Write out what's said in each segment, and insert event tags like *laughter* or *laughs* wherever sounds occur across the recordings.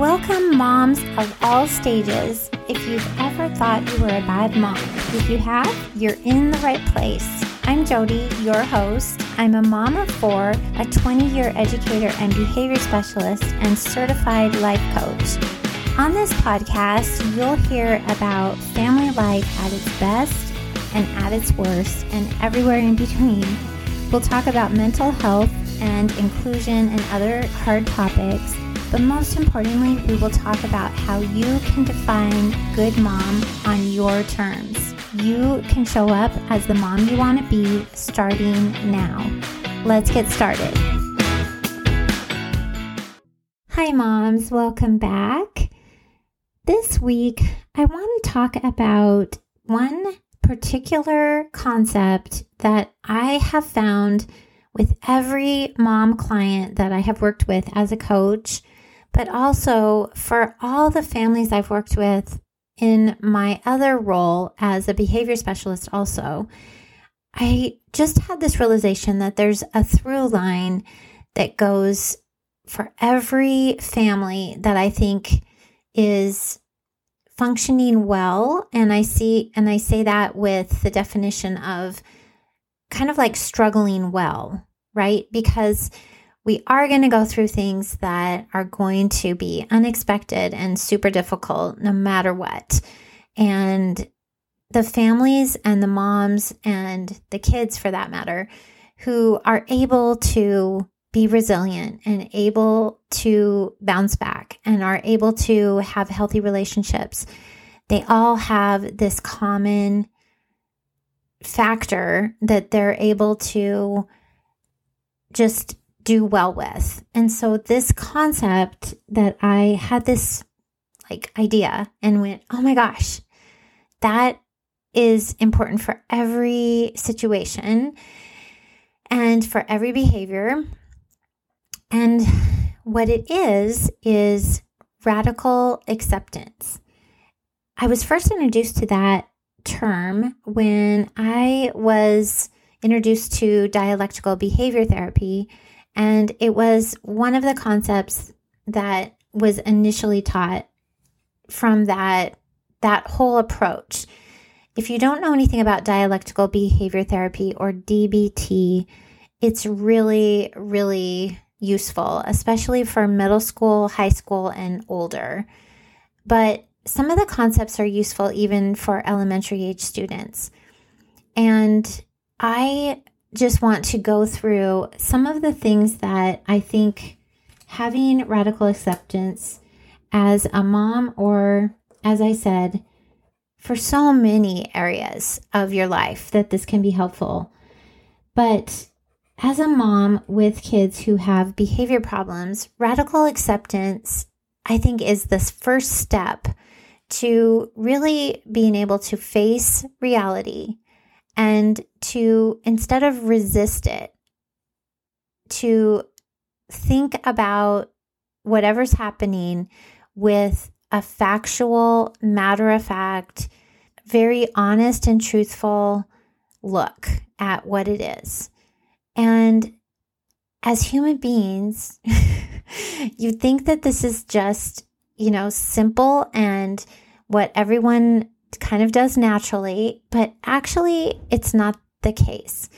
Welcome, moms of all stages. If you've ever thought you were a bad mom, if you have, you're in the right place. I'm Jody, your host. I'm a mom of four, a 20 year educator and behavior specialist, and certified life coach. On this podcast, you'll hear about family life at its best and at its worst, and everywhere in between. We'll talk about mental health and inclusion and other hard topics. But most importantly, we will talk about how you can define good mom on your terms. You can show up as the mom you want to be starting now. Let's get started. Hi, moms. Welcome back. This week, I want to talk about one particular concept that I have found with every mom client that I have worked with as a coach, but also for all the families I've worked with in my other role as a behavior specialist, also. I just had this realization that there's a through line that goes for every family that I think is functioning well and i see and i say that with the definition of kind of like struggling well right because we are going to go through things that are going to be unexpected and super difficult no matter what. And the families and the moms and the kids for that matter who are able to be resilient and able to bounce back and are able to have healthy relationships, they all have this common factor that they're able to just do well with. And so, this concept that I had this like idea and went, oh my gosh, that is important for every situation and for every behavior and what it is, is radical acceptance. I was first introduced to that term when I was introduced to dialectical behavior therapy. And it was one of the concepts that was initially taught from that, that whole approach. If you don't know anything about dialectical behavior therapy or DBT, it's really, really useful, especially for middle school, high school, and older. But some of the concepts are useful even for elementary age students. And I just want to go through some of the things that I think having radical acceptance as a mom, or as I said, for so many areas of your life that this can be helpful. But as a mom with kids who have behavior problems, radical acceptance, I think, is this first step to really being able to face reality and to, instead of resist it, to think about whatever's happening with a factual, matter of fact, very honest and truthful look at what it is. And as human beings, *laughs* you think that this is just, you know, simple and what everyone kind of does naturally, but actually, it's not the case.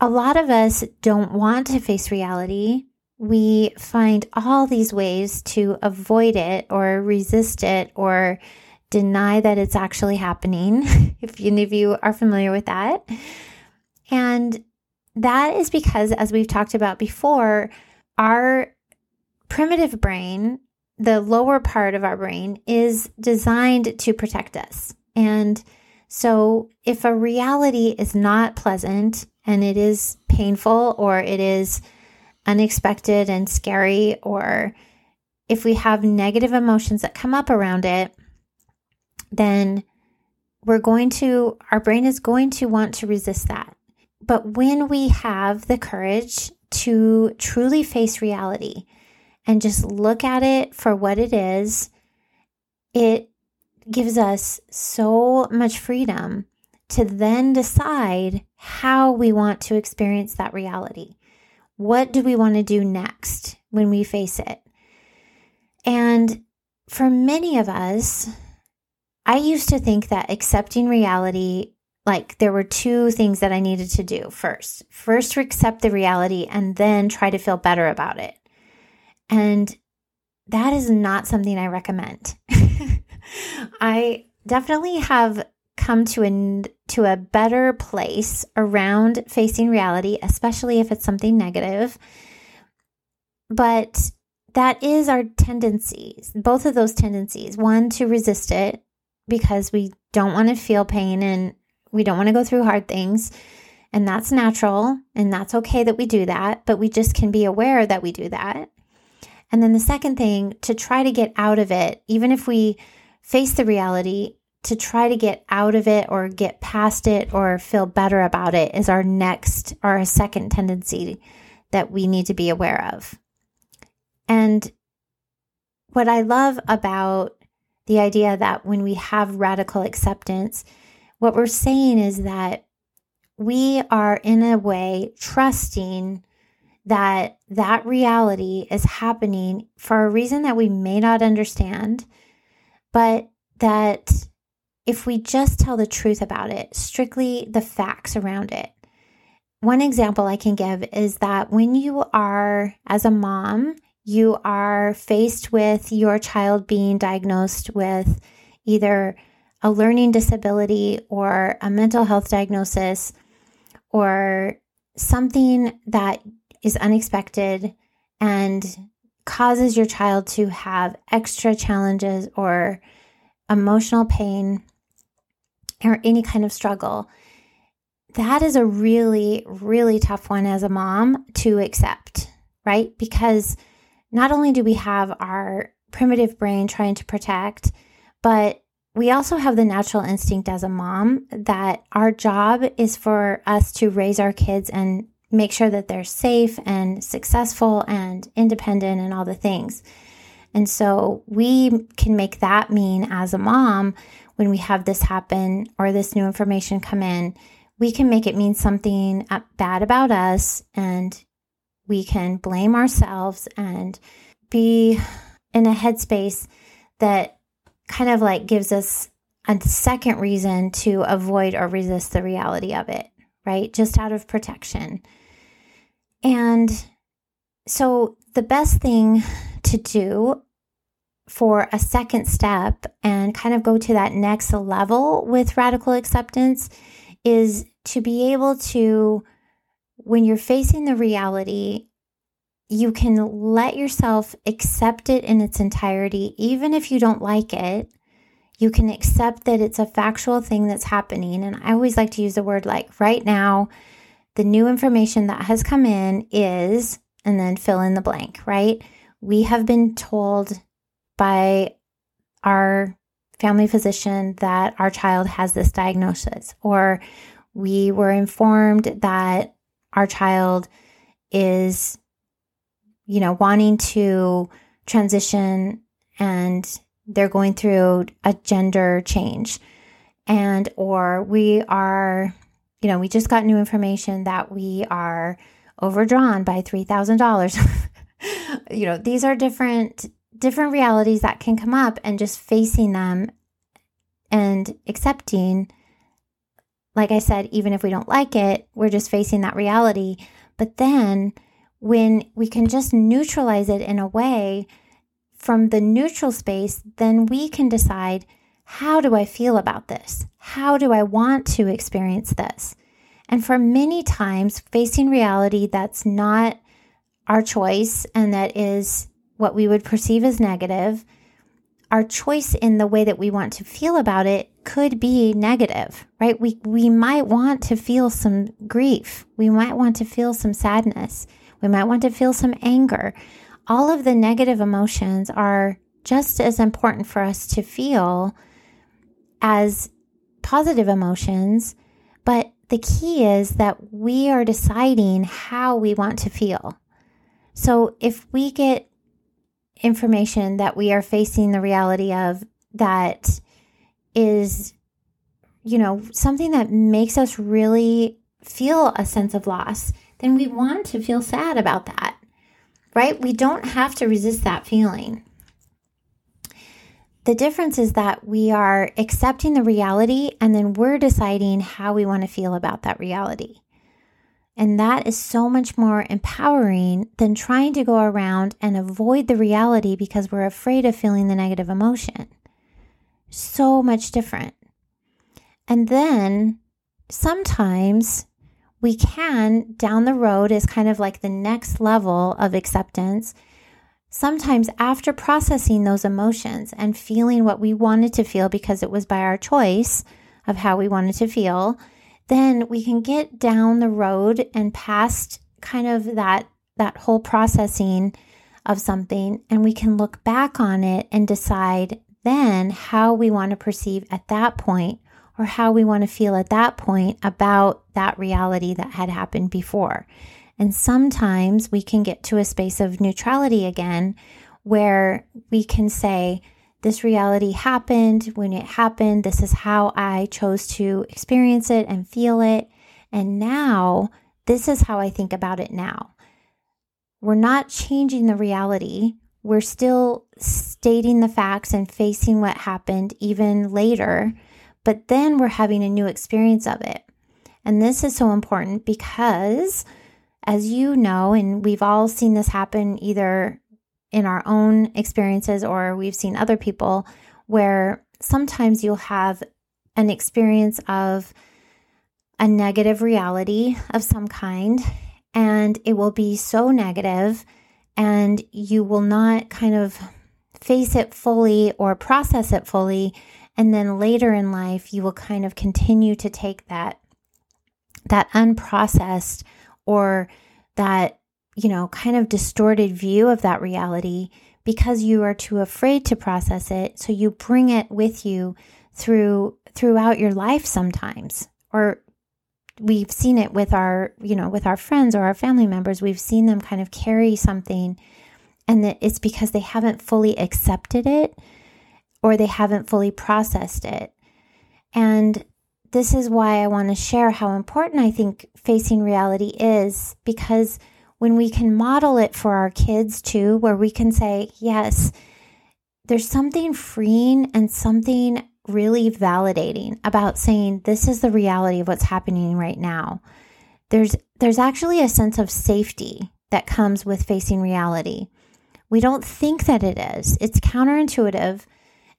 A lot of us don't want to face reality. We find all these ways to avoid it or resist it or deny that it's actually happening, *laughs* if any of you are familiar with that. And that is because, as we've talked about before, our primitive brain, the lower part of our brain, is designed to protect us. And so, if a reality is not pleasant and it is painful or it is unexpected and scary, or if we have negative emotions that come up around it, then we're going to, our brain is going to want to resist that. But when we have the courage to truly face reality and just look at it for what it is, it gives us so much freedom to then decide how we want to experience that reality. What do we want to do next when we face it? And for many of us, I used to think that accepting reality, like there were two things that I needed to do first. First, accept the reality and then try to feel better about it. And that is not something I recommend. *laughs* I definitely have come to a to a better place around facing reality, especially if it's something negative. But that is our tendencies, both of those tendencies. One to resist it because we don't want to feel pain and we don't want to go through hard things. And that's natural and that's okay that we do that, but we just can be aware that we do that. And then the second thing, to try to get out of it, even if we face the reality, to try to get out of it or get past it or feel better about it is our next or a second tendency that we need to be aware of. And what I love about the idea that when we have radical acceptance, what we're saying is that we are in a way trusting that that reality is happening for a reason that we may not understand, but that if we just tell the truth about it, strictly the facts around it. One example I can give is that when you are, as a mom, you are faced with your child being diagnosed with either a learning disability or a mental health diagnosis or something that is unexpected and causes your child to have extra challenges or emotional pain or any kind of struggle, that is a really, really tough one as a mom to accept, right? Because not only do we have our primitive brain trying to protect, but we also have the natural instinct as a mom that our job is for us to raise our kids and make sure that they're safe and successful and independent and all the things. And so we can make that mean as a mom when we have this happen or this new information come in, we can make it mean something uh, bad about us and we can blame ourselves and be in a headspace that kind of like gives us a second reason to avoid or resist the reality of it, right? Just out of protection. And so the best thing to do for a second step and kind of go to that next level with radical acceptance is to be able to, when you're facing the reality, you can let yourself accept it in its entirety, even if you don't like it. You can accept that it's a factual thing that's happening. And I always like to use the word like right now, the new information that has come in is, and then fill in the blank, right? We have been told by our family physician that our child has this diagnosis, or we were informed that our child is, you know, wanting to transition and they're going through a gender change. And, or we are, you know, we just got new information that we are overdrawn by $3,000. *laughs* you know, these are different different realities that can come up and just facing them and accepting like I said, even if we don't like it, we're just facing that reality. But then when we can just neutralize it in a way from the neutral space, then we can decide how do I feel about this? How do I want to experience this? And for many times, facing reality that's not our choice and that is what we would perceive as negative, our choice in the way that we want to feel about it could be negative, right? We, we might want to feel some grief. We might want to feel some sadness. We might want to feel some anger. All of the negative emotions are just as important for us to feel as positive emotions. But the key is that we are deciding how we want to feel. So if we get information that we are facing the reality of that is, you know, something that makes us really feel a sense of loss, then we want to feel sad about that, right? We don't have to resist that feeling. The difference is that we are accepting the reality and then we're deciding how we want to feel about that reality. And that is so much more empowering than trying to go around and avoid the reality because we're afraid of feeling the negative emotion. So much different. And then sometimes we can, down the road, is kind of like the next level of acceptance. Sometimes, after processing those emotions and feeling what we wanted to feel because it was by our choice of how we wanted to feel, then we can get down the road and past kind of that that whole processing of something and we can look back on it and decide then how we want to perceive at that point or how we want to feel at that point about that reality that had happened before. And sometimes we can get to a space of neutrality again where we can say, This reality happened when it happened. This is how I chose to experience it and feel it. And now, this is how I think about it now. We're not changing the reality. We're still stating the facts and facing what happened even later but then we're having a new experience of it. And this is so important because, as you know, and we've all seen this happen either in our own experiences or we've seen other people, where sometimes you'll have an experience of a negative reality of some kind, and it will be so negative, and you will not kind of face it fully or process it fully and then later in life, you will kind of continue to take that that unprocessed or that you know kind of distorted view of that reality because you are too afraid to process it. So you bring it with you through throughout your life sometimes. Or we've seen it with our you know with our friends or our family members. We've seen them kind of carry something and that it's because they haven't fully accepted it or they haven't fully processed it. And this is why I want to share how important I think facing reality is because when we can model it for our kids too, where we can say, yes, there's something freeing and something really validating about saying this is the reality of what's happening right now. There's there's actually a sense of safety that comes with facing reality. We don't think that it is. It's counterintuitive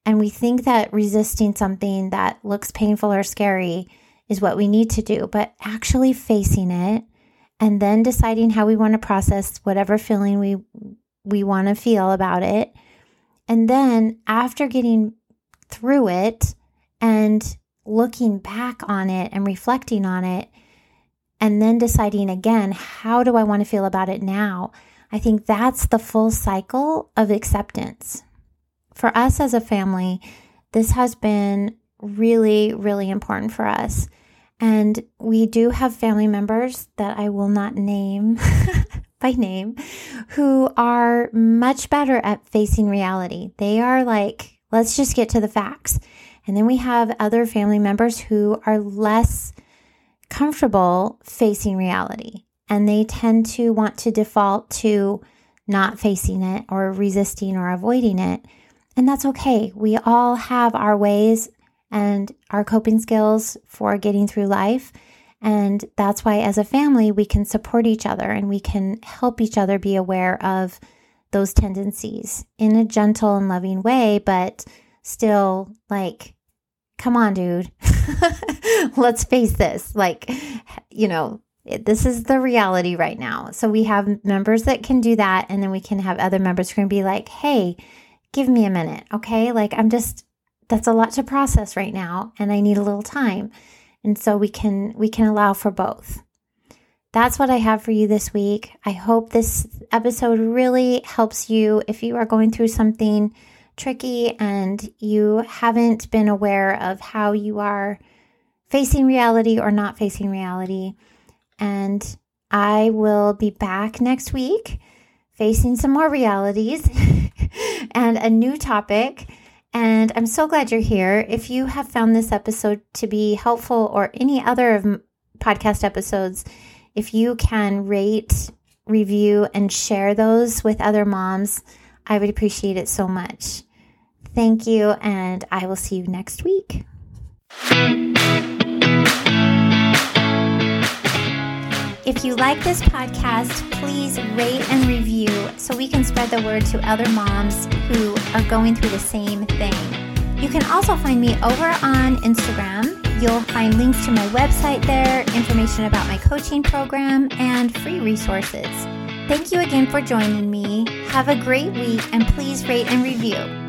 and we think that resisting something that looks painful or scary is what we need to do, but actually facing it and then deciding how we want to process whatever feeling we we want to feel about it. And then after getting through it and looking back on it and reflecting on it and then deciding again, how do I want to feel about it now? I think that's the full cycle of acceptance for us as a family, this has been really, really important for us. And we do have family members that I will not name *laughs* by name who are much better at facing reality. They are like, let's just get to the facts. And then we have other family members who are less comfortable facing reality and they tend to want to default to not facing it or resisting or avoiding it. And that's okay. We all have our ways and our coping skills for getting through life. And that's why, as a family, we can support each other and we can help each other be aware of those tendencies in a gentle and loving way, but still like, come on, dude, *laughs* let's face this. Like, you know, this is the reality right now. So we have members that can do that. And then we can have other members who can be like, hey, give me a minute, okay? Like I'm just that's a lot to process right now and I need a little time. And so we can we can allow for both. That's what I have for you this week. I hope this episode really helps you if you are going through something tricky and you haven't been aware of how you are facing reality or not facing reality. And I will be back next week facing some more realities *laughs* *laughs* and a new topic. And I'm so glad you're here. If you have found this episode to be helpful or any other of podcast episodes, if you can rate, review, and share those with other moms, I would appreciate it so much. Thank you, and I will see you next week. If you like this podcast, please rate and review so we can spread the word to other moms who are going through the same thing. You can also find me over on Instagram. You'll find links to my website there, information about my coaching program, and free resources. Thank you again for joining me. Have a great week and please rate and review.